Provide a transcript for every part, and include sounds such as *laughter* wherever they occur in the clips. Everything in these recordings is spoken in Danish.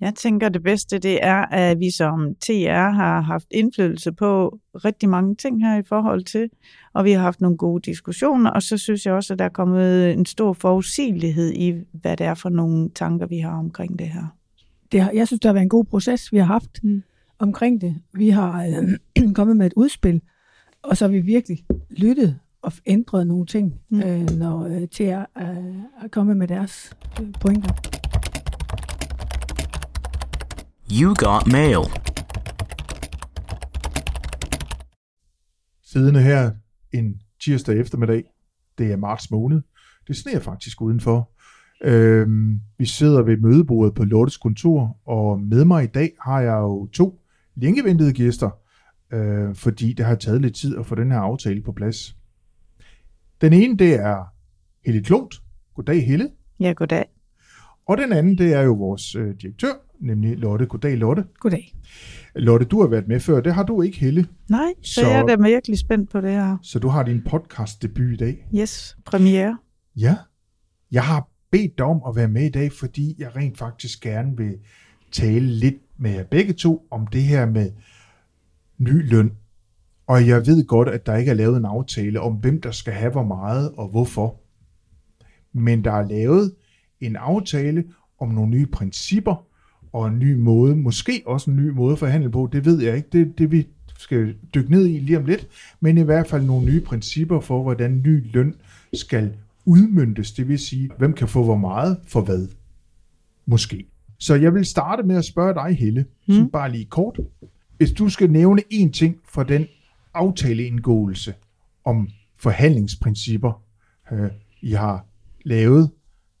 Jeg tænker, det bedste det er, at vi som TR har haft indflydelse på rigtig mange ting her i forhold til, og vi har haft nogle gode diskussioner, og så synes jeg også, at der er kommet en stor forudsigelighed i, hvad det er for nogle tanker, vi har omkring det her. Det har, jeg synes, det har været en god proces, vi har haft mm. omkring det. Vi har øh, *clears throat* kommet med et udspil, og så har vi virkelig lyttet og ændret nogle ting, mm. øh, når øh, TR øh, er kommet med deres øh, pointer. You got mail. Siddende her en tirsdag eftermiddag, det er marts måned, det sneer faktisk udenfor. Øhm, vi sidder ved mødebordet på Lottes kontor, og med mig i dag har jeg jo to længeventede gæster, øh, fordi det har taget lidt tid at få den her aftale på plads. Den ene, det er Helle Klont. Goddag, Helle. Ja, goddag. Og den anden, det er jo vores øh, direktør, nemlig Lotte. Goddag, Lotte. Goddag. Lotte, du har været med før. Det har du ikke, Helle. Nej, så, så jeg er da virkelig spændt på det her. Så du har din podcast debut i dag. Yes, premiere. Ja. Jeg har bedt dig om at være med i dag, fordi jeg rent faktisk gerne vil tale lidt med jer begge to om det her med ny løn. Og jeg ved godt, at der ikke er lavet en aftale om, hvem der skal have hvor meget og hvorfor. Men der er lavet en aftale om nogle nye principper og en ny måde, måske også en ny måde at forhandle på, det ved jeg ikke, det, det vi skal dykke ned i lige om lidt, men i hvert fald nogle nye principper for, hvordan ny løn skal udmyndtes, det vil sige, hvem kan få hvor meget for hvad, måske. Så jeg vil starte med at spørge dig, Helle, mm. så bare lige kort. Hvis du skal nævne én ting fra den aftaleindgåelse om forhandlingsprincipper, øh, I har lavet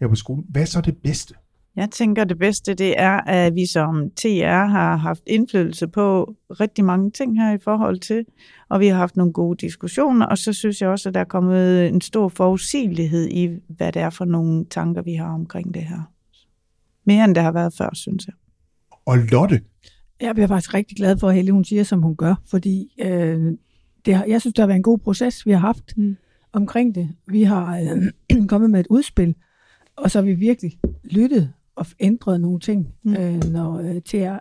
her på skolen, hvad er så det bedste? Jeg tænker, det bedste det er, at vi som TR har haft indflydelse på rigtig mange ting her i forhold til, og vi har haft nogle gode diskussioner, og så synes jeg også, at der er kommet en stor forudsigelighed i, hvad det er for nogle tanker, vi har omkring det her. Mere end det har været før, synes jeg. Og Lotte? Jeg bliver faktisk rigtig glad for, at Helle hun siger, som hun gør, fordi øh, det har, jeg synes, det har været en god proces, vi har haft mm. omkring det. Vi har øh, *clears throat* kommet med et udspil, og så har vi virkelig lyttet og ændret nogle ting, mm. øh, når øh, TR er,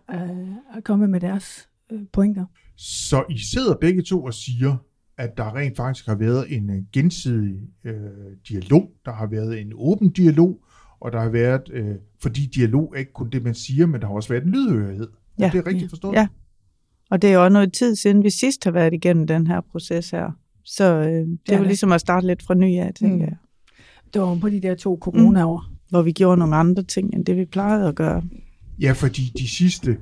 er kommet med deres øh, pointer. Så I sidder begge to og siger, at der rent faktisk har været en øh, gensidig øh, dialog, der har været en åben dialog, og der har været, øh, fordi dialog er ikke kun det, man siger, men der har også været en lydhørighed. Ja. Er det rigtigt forstået? Ja, og det er jo også noget tid siden, vi sidst har været igennem den her proces her. Så øh, det er jo ligesom at starte lidt fra ny af, tænker mm. jeg. Det var på de der to corona-år. Mm hvor vi gjorde nogle andre ting, end det vi plejede at gøre. Ja, fordi de sidste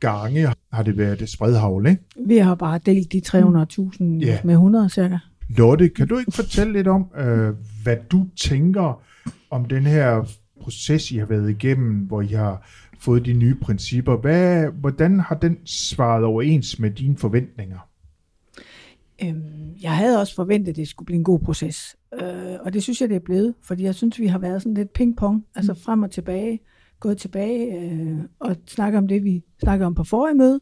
gange har det været spredhavl, ikke? Vi har bare delt de 300.000 mm. ja. med 100 cirka. Lotte, kan du ikke fortælle lidt om, øh, hvad du tænker om den her proces, I har været igennem, hvor I har fået de nye principper? Hvad, hvordan har den svaret overens med dine forventninger? Øhm, jeg havde også forventet, at det skulle blive en god proces. Øh, og det synes jeg, det er blevet. Fordi jeg synes, vi har været sådan lidt ping-pong. Altså mm. frem og tilbage. Gået tilbage øh, og snakket om det, vi snakkede om på forrige møde.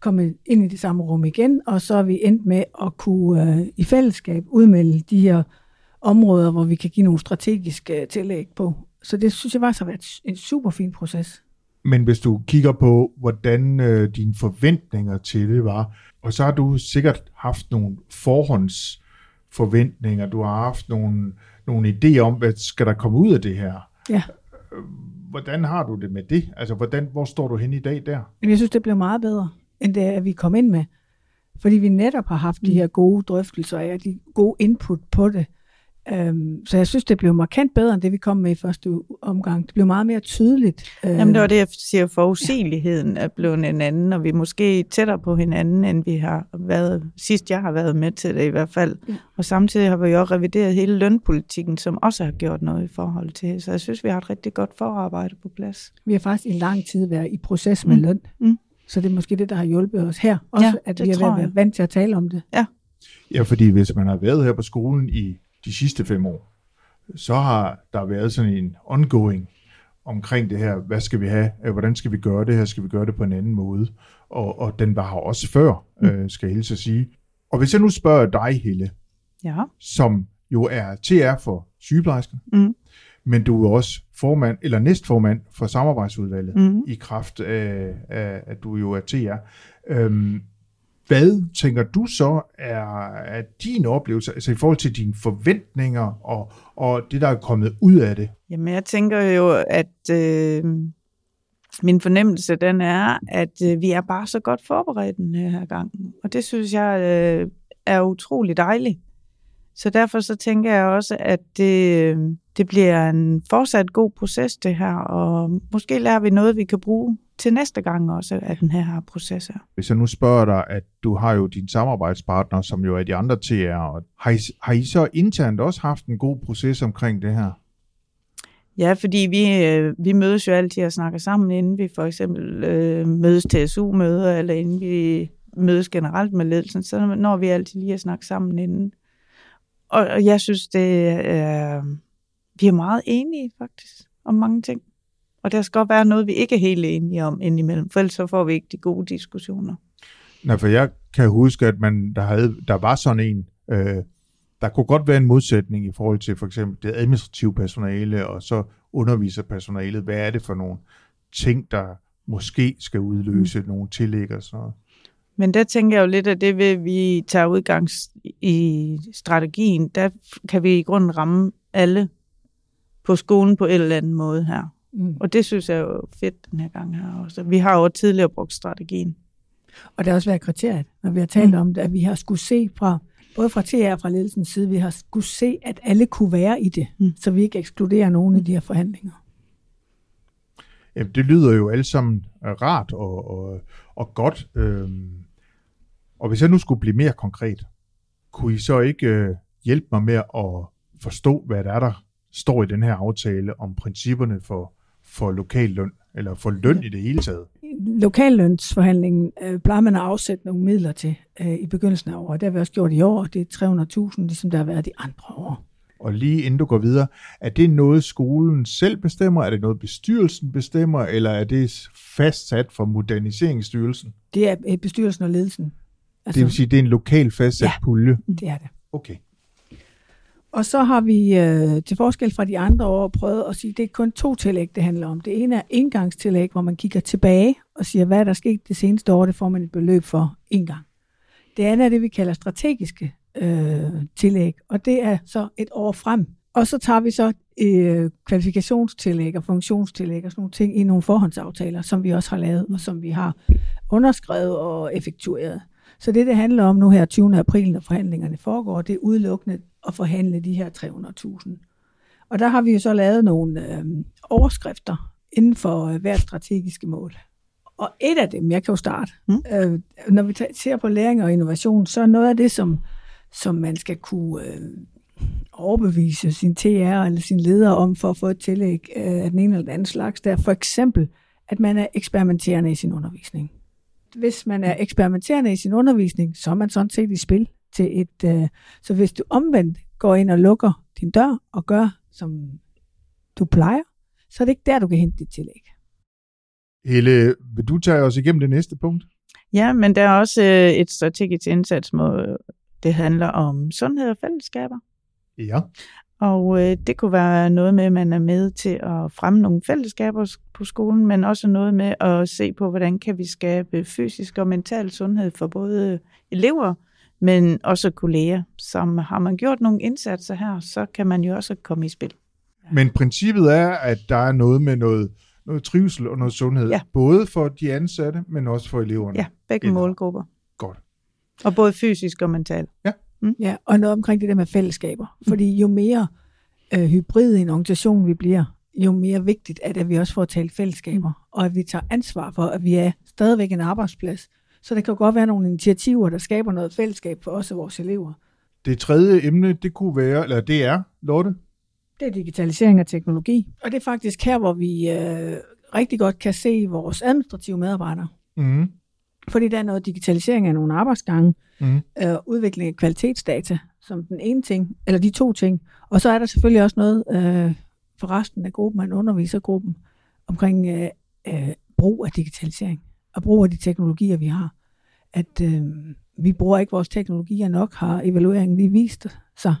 Kommet ind i det samme rum igen. Og så er vi endt med at kunne øh, i fællesskab udmelde de her områder, hvor vi kan give nogle strategiske tillæg på. Så det synes jeg faktisk har været en super fin proces. Men hvis du kigger på, hvordan øh, dine forventninger til det var, og så har du sikkert haft nogle forhåndsforventninger, du har haft nogle, nogle idéer om, hvad skal der komme ud af det her. Ja. Hvordan har du det med det? Altså, hvordan, hvor står du hen i dag der? Jeg synes, det blev meget bedre, end det, at vi kom ind med. Fordi vi netop har haft de mm. her gode drøftelser og de gode input på det. Øhm, så jeg synes, det blev markant bedre, end det vi kom med i første omgang. Det blev meget mere tydeligt. Jamen det var det, jeg siger, forudsigeligheden ja. er blevet en anden, og vi er måske tættere på hinanden, end vi har været, sidst jeg har været med til det i hvert fald. Ja. Og samtidig har vi jo også revideret hele lønpolitikken, som også har gjort noget i forhold til. Så jeg synes, vi har et rigtig godt forarbejde på plads. Vi har faktisk i lang tid været i proces med mm. løn. Mm. Så det er måske det, der har hjulpet os her. Også ja, at vi har været vant til at tale om det. Ja. Ja, fordi hvis man har været her på skolen i de sidste fem år, så har der været sådan en ongoing omkring det her, hvad skal vi have, øh, hvordan skal vi gøre det her, skal vi gøre det på en anden måde, og, og den var her også før, mm. øh, skal jeg hilse at sige. Og hvis jeg nu spørger dig, Helle, ja. som jo er TR for sygeplejersker, mm. men du er også formand eller næstformand for samarbejdsudvalget Mhm. i kraft af, af, at du jo er TR. Øhm, hvad tænker du så er, er din oplevelse, altså i forhold til dine forventninger og, og det, der er kommet ud af det? Jamen, jeg tænker jo, at øh, min fornemmelse, den er, at øh, vi er bare så godt forberedt den her gang. Og det synes jeg øh, er utrolig dejligt. Så derfor så tænker jeg også, at det, øh, det bliver en fortsat god proces, det her. Og måske lærer vi noget, vi kan bruge til næste gang også af den her proces her. Hvis jeg nu spørger dig, at du har jo din samarbejdspartner, som jo er de andre TR, og har I, har I så internt også haft en god proces omkring det her? Ja, fordi vi, øh, vi mødes jo altid og snakker sammen, inden vi for eksempel øh, mødes til SU-møder, eller inden vi mødes generelt med ledelsen, så når vi altid lige at snakke sammen inden. Og, og jeg synes, det er, vi er meget enige faktisk om mange ting. Og der skal godt være noget, vi ikke er helt enige om indimellem, for ellers så får vi ikke de gode diskussioner. Nej, for jeg kan huske, at man, der, havde, der var sådan en, øh, der kunne godt være en modsætning i forhold til for eksempel det administrative personale, og så underviserpersonalet. Hvad er det for nogle ting, der måske skal udløse mm. nogle tillæg og sådan noget? Men der tænker jeg jo lidt, at det ved, vi tager udgang i strategien, der kan vi i grunden ramme alle på skolen på en eller anden måde her. Mm. Og det synes jeg er jo fedt den her gang her også. Vi har jo tidligere brugt strategien. Og det har også været kriteriet, når vi har talt Mm. mm. om det, at vi har skulle se fra, både fra TR og fra ledelsens side, vi har skulle se, at alle kunne være i det, Mm. mm. så vi ikke ekskluderer nogen i de her forhandlinger. Jamen, det lyder jo alle sammen øh, rart og, og, og godt. Øhm, og hvis jeg nu skulle blive mere konkret, kunne I så ikke øh, hjælpe mig med at forstå, hvad der er, der står i den her aftale om principperne for, for lokal løn, eller for løn i det hele taget? Lokallønsforhandlingen øh, plejer man at afsætte nogle midler til øh, i begyndelsen af året. Det har vi også gjort i år. Det er 300.000, ligesom der har været de andre år. Og lige inden du går videre, er det noget, skolen selv bestemmer? Er det noget, bestyrelsen bestemmer? Eller er det fastsat for Moderniseringsstyrelsen? Det er øh, bestyrelsen og ledelsen. Altså, det vil sige, det er en lokal fastsat. Ja. pulje? det er det. Okay. Og så har vi øh, til forskel fra de andre år prøvet at sige, at det er kun to tillæg, det handler om. Det ene er indgangstillæg, hvor man kigger tilbage og siger, hvad er der sket det seneste år, det får man et beløb for en gang. Det andet er det, vi kalder strategiske øh, tillæg, og det er så et år frem. Og så tager vi så øh, kvalifikationstillæg og funktionstillæg og sådan nogle ting i nogle forhåndsaftaler, som vi også har lavet, og som vi har underskrevet og effektueret. Så det, det handler om nu her 20. april, når forhandlingerne foregår, det er udelukkende at forhandle de her 300.000. Og der har vi jo så lavet nogle øh, overskrifter inden for øh, hvert strategiske mål. Og et af dem, jeg kan jo starte, Mm. øh, når vi ser på læring og innovation, så er noget af det, som, som man skal kunne øh, overbevise sin TR eller sin leder om for at få et tillæg øh, af den ene eller den anden slags, der er for eksempel, at man er eksperimenterende i sin undervisning. Hvis man er eksperimenterende i sin undervisning, så er man sådan set i spil til et... Øh, så hvis du omvendt går ind og lukker din dør og gør, som du plejer, så er det ikke der, du kan hente dit tillæg. Helle, vil du tage os igennem det næste punkt? Ja, men der er også øh, et strategisk indsatgsmål. Det handler om sundhed og fællesskaber. Ja. Og øh, det kunne være noget med, at man er med til at fremme nogle fællesskaber på skolen, men også noget med at se på, hvordan kan vi skabe fysisk og mental sundhed for både elever, men også kolleger. Som har man gjort nogle indsatser her, så kan man jo også komme i spil. Men princippet er, at der er noget med noget, noget trivsel og noget sundhed, Ja. både for de ansatte, men også for eleverne. Ja, begge Eller- målgrupper. Godt. Og både fysisk og mentalt. Ja, og noget omkring det der med fællesskaber. Fordi jo mere øh, hybrid en organisation vi bliver, jo mere vigtigt er det, at vi også får talt fællesskaber, og at vi tager ansvar for, at vi er stadigvæk en arbejdsplads. Så der kan jo godt være nogle initiativer, der skaber noget fællesskab for os og vores elever. Det tredje emne, det kunne være, eller det er, Lotte, Det er digitalisering og teknologi. Og det er faktisk her, hvor vi øh, rigtig godt kan se vores administrative medarbejdere. mm Fordi der er noget digitalisering af nogle arbejdsgange, Mm. øh, udvikling af kvalitetsdata som den ene ting, eller de to ting. Og så er der selvfølgelig også noget øh, for resten af gruppen, en undervisergruppen, omkring øh, øh, brug af digitalisering og brug af de teknologier, vi har. At øh, vi bruger ikke vores teknologier nok, har evalueringen lige vist sig.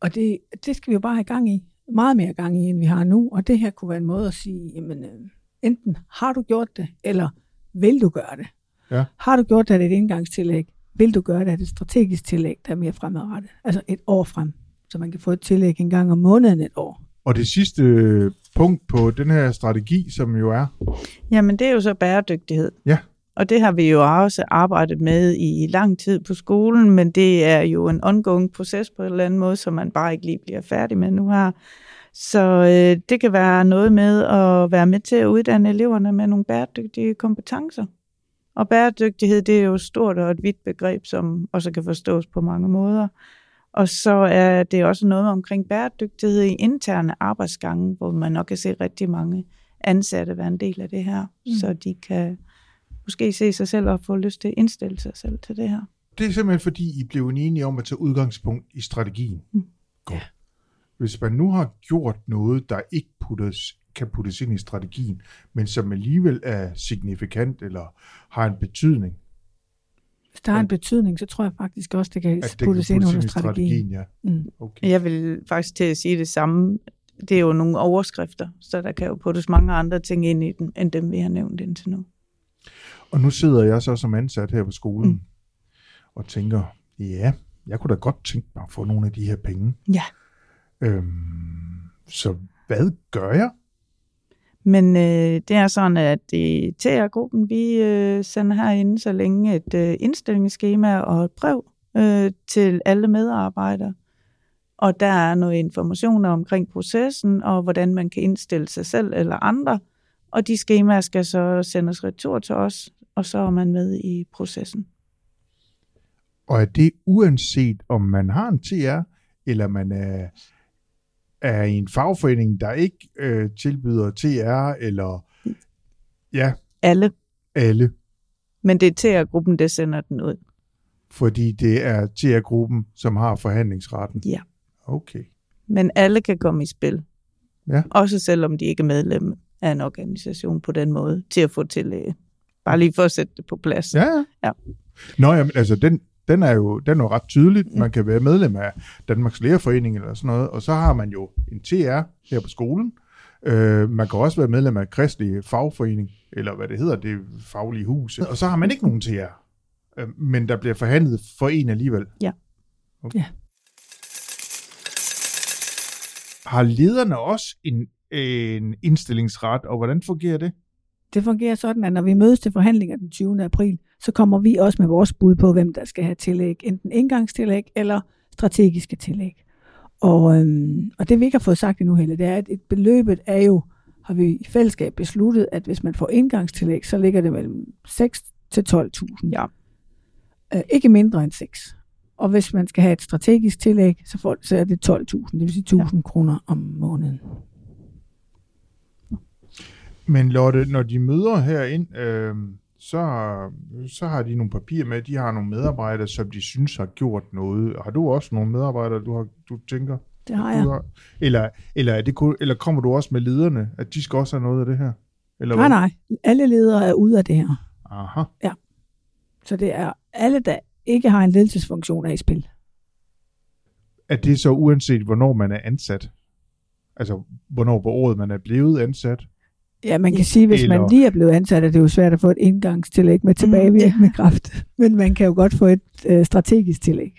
Og det, det skal vi jo bare have gang i. meget mere gang i, end vi har nu. Og det her kunne være en måde at sige, jamen, øh, enten har du gjort det, eller vil du gøre det? Ja. Har du gjort det af et indgangstillæg? Vil du gøre det af et strategisk tillæg, der er mere fremadrettet? Altså et år frem, så man kan få et tillæg en gang om måneden et år. Og det sidste øh, punkt på den her strategi, som jo er, Jamen, det er jo så bæredygtighed. Ja. Og det har vi jo også arbejdet med i lang tid på skolen, men det er jo en ongoing proces på en eller anden måde, som man bare ikke lige bliver færdig med nu her. Så øh, det kan være noget med at være med til at uddanne eleverne med nogle bæredygtige kompetencer. Og bæredygtighed, det er jo et stort og et vidt begreb, som også kan forstås på mange måder. Og så er det også noget omkring bæredygtighed i interne arbejdsgange, hvor man nok kan se rigtig mange ansatte være en del af det her, Mm. så de kan måske se sig selv og få lyst til at indstille sig selv til det her. det er simpelthen fordi, I blev enige om at tage udgangspunkt i strategien. Mm. Godt. Hvis man nu har gjort noget, der ikke puttes, kan puttes ind i strategien, men som alligevel er signifikant eller har en betydning, Hvis der er en betydning, så tror jeg faktisk også, det kan at det kan puttes ind puttes under strategien. strategien, ja. Mm. Okay. Jeg vil faktisk til at sige det samme. Det er jo nogle overskrifter, så der kan jo puttes mange andre ting ind i den, end dem vi har nævnt indtil nu. Og nu sidder jeg så som ansat her på skolen. Mm. og tænker, ja, jeg kunne da godt tænke mig at få nogle af de her penge. Ja. Øhm, så hvad gør jeg? Men øh, det er sådan, at i TR-gruppen, vi øh, sender herinde så længe et øh, indstillingsskema og et brev øh, til alle medarbejdere. Og der er noget information omkring processen, og hvordan man kan indstille sig selv eller andre. Og de skemaer skal så sendes retur til os, og så er man med i processen. Og er det uanset, om man har en TR, eller man er, er i en fagforening, der ikke øh, tilbyder TR, eller ja, Alle. alle, Men det er TR-gruppen, der sender den ud. fordi det er TR-gruppen, som har forhandlingsretten. Ja. Okay. Men alle kan komme i spil. Ja. Også selvom de ikke er medlem af en organisation på den måde, til at få tillæg. Bare lige for at sætte det på plads. Ja, ja. Ja. Nå, jamen, altså, den, den er jo den er jo ret tydeligt. Man kan være medlem af Danmarks Lærerforening eller sådan noget, og så har man jo en TR her på skolen. Øh, man kan også være medlem af Kristelig Fagforening, eller hvad det hedder, det faglige hus. Og så har man ikke nogen TR, øh, men der bliver forhandlet for en alligevel. Ja. Okay. Ja. Har lederne også en, en indstillingsret, og hvordan fungerer det? Det fungerer sådan, at når vi mødes til forhandlinger den 20. april, så kommer vi også med vores bud på, hvem der skal have tillæg, enten indgangstillæg eller strategiske tillæg. Og, øhm, og det vi ikke har fået sagt endnu heller, det er, at et beløbet er jo, har vi i fællesskab besluttet, at hvis man får indgangstillæg, så ligger det mellem 6 til 12.000. Ja. Øh, ikke mindre end 6. Og hvis man skal have et strategisk tillæg, så, får, så er det 12.000, det vil sige 1.000 ja. kroner om måneden. Men Lotte, når de møder herind, øh, så, så har de nogle papirer med, de har nogle medarbejdere, som de synes har gjort noget. Har du også nogle medarbejdere, du, har, du tænker? Det har jeg. har, eller, eller, er det eller kommer du også med lederne, at de skal også have noget af det her? Eller Nej, hvad? nej. Alle ledere er ude af det her. Aha. Så det er alle, der ikke har en ledelsesfunktion, er i spil. Er det så uanset, hvornår man er ansat? Altså, hvornår på året man er blevet ansat? Ja, man kan sige, hvis man lige er blevet ansat, er det jo svært at få et indgangstillæg med tilbagevirkende kraft. *laughs* Men man kan jo godt få et øh, strategisk tillæg.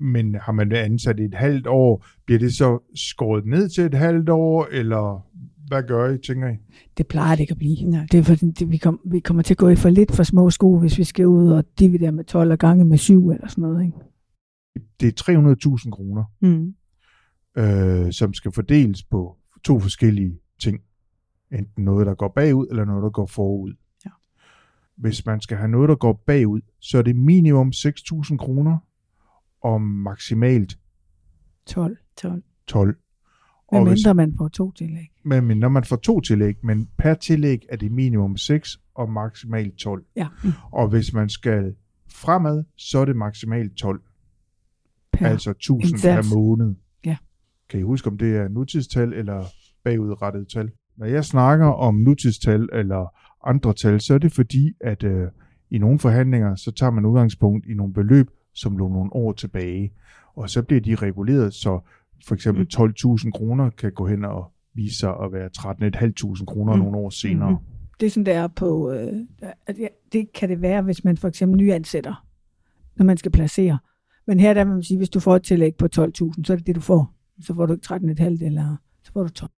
Men har man været ansat i et halvt år, bliver det så skåret ned til et halvt år, eller hvad gør I, tænker I? Det plejer det ikke at blive. Nej. Det er fordi, det, vi, kom, vi kommer til at gå i for lidt for små sko, hvis vi skal ud og dividere med 12 og gange med 7 eller sådan noget. Ikke? Det er 300.000 kroner. Mm. øh, som skal fordeles på to forskellige ting. Enten noget, der går bagud, eller noget, der går forud. Ja. Hvis man skal have noget, der går bagud, så er det minimum 6.000 kroner, og maksimalt 12. 12. 12. Hvad Og hvis, mindre man får to tillæg. men når man får to tillæg, men per tillæg er det minimum 6 og maksimalt 12. Ja. Og hvis man skal fremad, så er det maksimalt 12. Per. Altså 1000 indsats. per måned. Ja. Kan I huske, om det er nutidstal eller bagudrettet tal? Når jeg snakker om nutidstal eller andre tal, så er det fordi, at øh, i nogle forhandlinger, så tager man udgangspunkt i nogle beløb, som lå nogle år tilbage. Og så bliver de reguleret, så for eksempel 12.000 kroner kan gå hen og vise sig at være 13.500 kroner Mm. nogle år senere. Mhm. Det er sådan, det er på... Øh, det kan det være, hvis man for eksempel nyansætter, når man skal placere. Men her der vil man sige, hvis du får et tillæg på 12.000, så er det det, du får. Så får du ikke 13,5 eller så får du 12.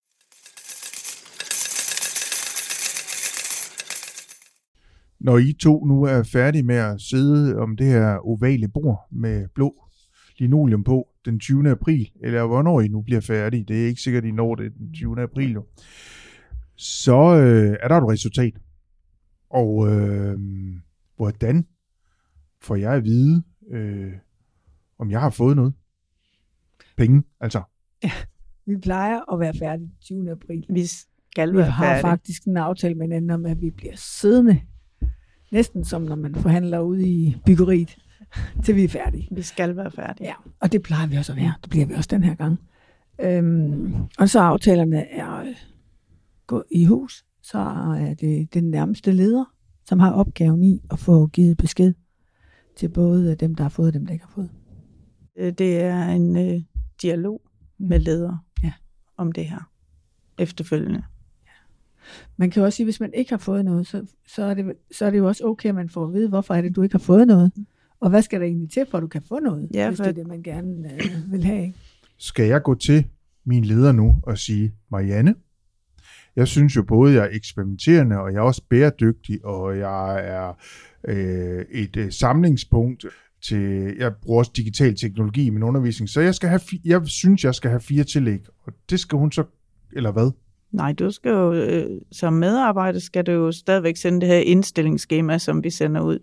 Når I to nu er færdige med at sidde om det her ovale bord med blå linoleum på den 20. april, eller hvornår I nu bliver færdige, det er ikke sikkert, I når det den 20. april jo, så øh, er der et resultat. Og øh, hvordan får jeg at vide, øh, om jeg har fået noget? Penge, altså. Vi plejer at være færdige 20. april. Vi skal Vi være har faktisk en aftale med hinanden om, at vi bliver siddende. Næsten som når man forhandler ude i byggeriet, til vi er færdige. Vi skal være færdige. Ja, og det plejer vi også at være. Det bliver vi også den her gang. Øhm, og så aftalerne er øh, gået i hus. Så er det den nærmeste leder, som har opgaven i at få givet besked til både dem, der har fået og dem, der ikke har fået. Øh, Det er en øh, dialog med ledere Ja. om det her efterfølgende. Man kan jo også sige, at hvis man ikke har fået noget, så, så, er det, så er det jo også okay, at man får at vide, hvorfor er det, du ikke har fået noget. Og hvad skal der egentlig til, for at du kan få noget, Ja, hvis for- det er det, man gerne øh, vil have. Ikke? skal jeg gå til min leder nu og sige, Marianne, jeg synes jo både, jeg er eksperimenterende, og jeg er også bæredygtig, og jeg er øh, et øh, samlingspunkt til, jeg bruger også digital teknologi i min undervisning, så jeg, skal have, jeg synes, jeg skal have fire tillæg, og det skal hun så, eller hvad? Nej, du skal jo, øh, som medarbejder skal du jo stadigvæk sende det her indstillingsskema, som vi sender ud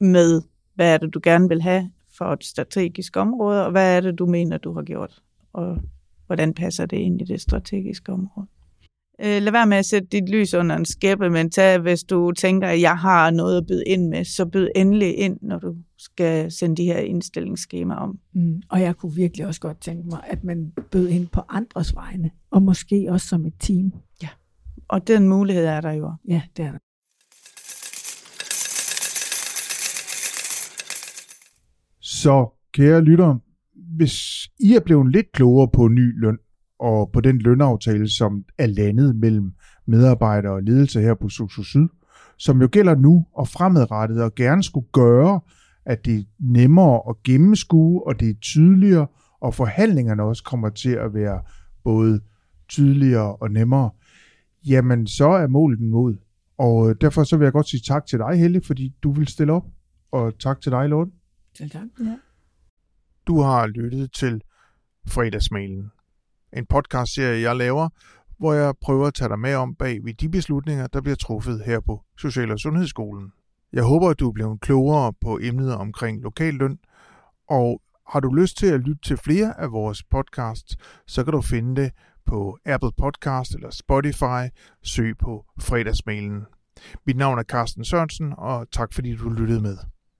med, hvad er det, du gerne vil have for et strategisk område, og hvad er det, du mener, du har gjort, og hvordan passer det ind i det strategiske område. Øh, lad være med at sætte dit lys under en skæppe, men tag, hvis du tænker, at jeg har noget at byde ind med, så byd endelig ind, når du skal sende de her indstillingsskemaer om. Mm. Og jeg kunne virkelig også godt tænke mig, at man bød ind på andres vegne, og måske også som et team. Og den mulighed er der jo. Ja, det er der. Så, kære lyttere, hvis I er blevet lidt klogere på ny løn, og på den lønaftale, som er landet mellem medarbejdere og ledelse her på Sosu Syd, som jo gælder nu og fremadrettet, og gerne skulle gøre, at det er nemmere at gennemskue, og det er tydeligere, og forhandlingerne også kommer til at være både tydeligere og nemmere, jamen så er målet mod. Og øh, derfor så vil jeg godt sige tak til dig, Helle, fordi du vil stille op, og tak til dig, Lotte. Selv tak. Ja. Du har lyttet til Fredagsmailen. En podcastserie, jeg laver, hvor jeg prøver at tage dig med om bag ved de beslutninger, der bliver truffet her på Social- og Sundhedsskolen. Jeg håber, at du er blevet klogere på emnet omkring lokalløn, og har du lyst til at lytte til flere af vores podcasts, så kan du finde det på Apple Podcast eller Spotify. Søg på Fredagsmailen. Mit navn er Carsten Sørensen, og tak fordi du lyttede med.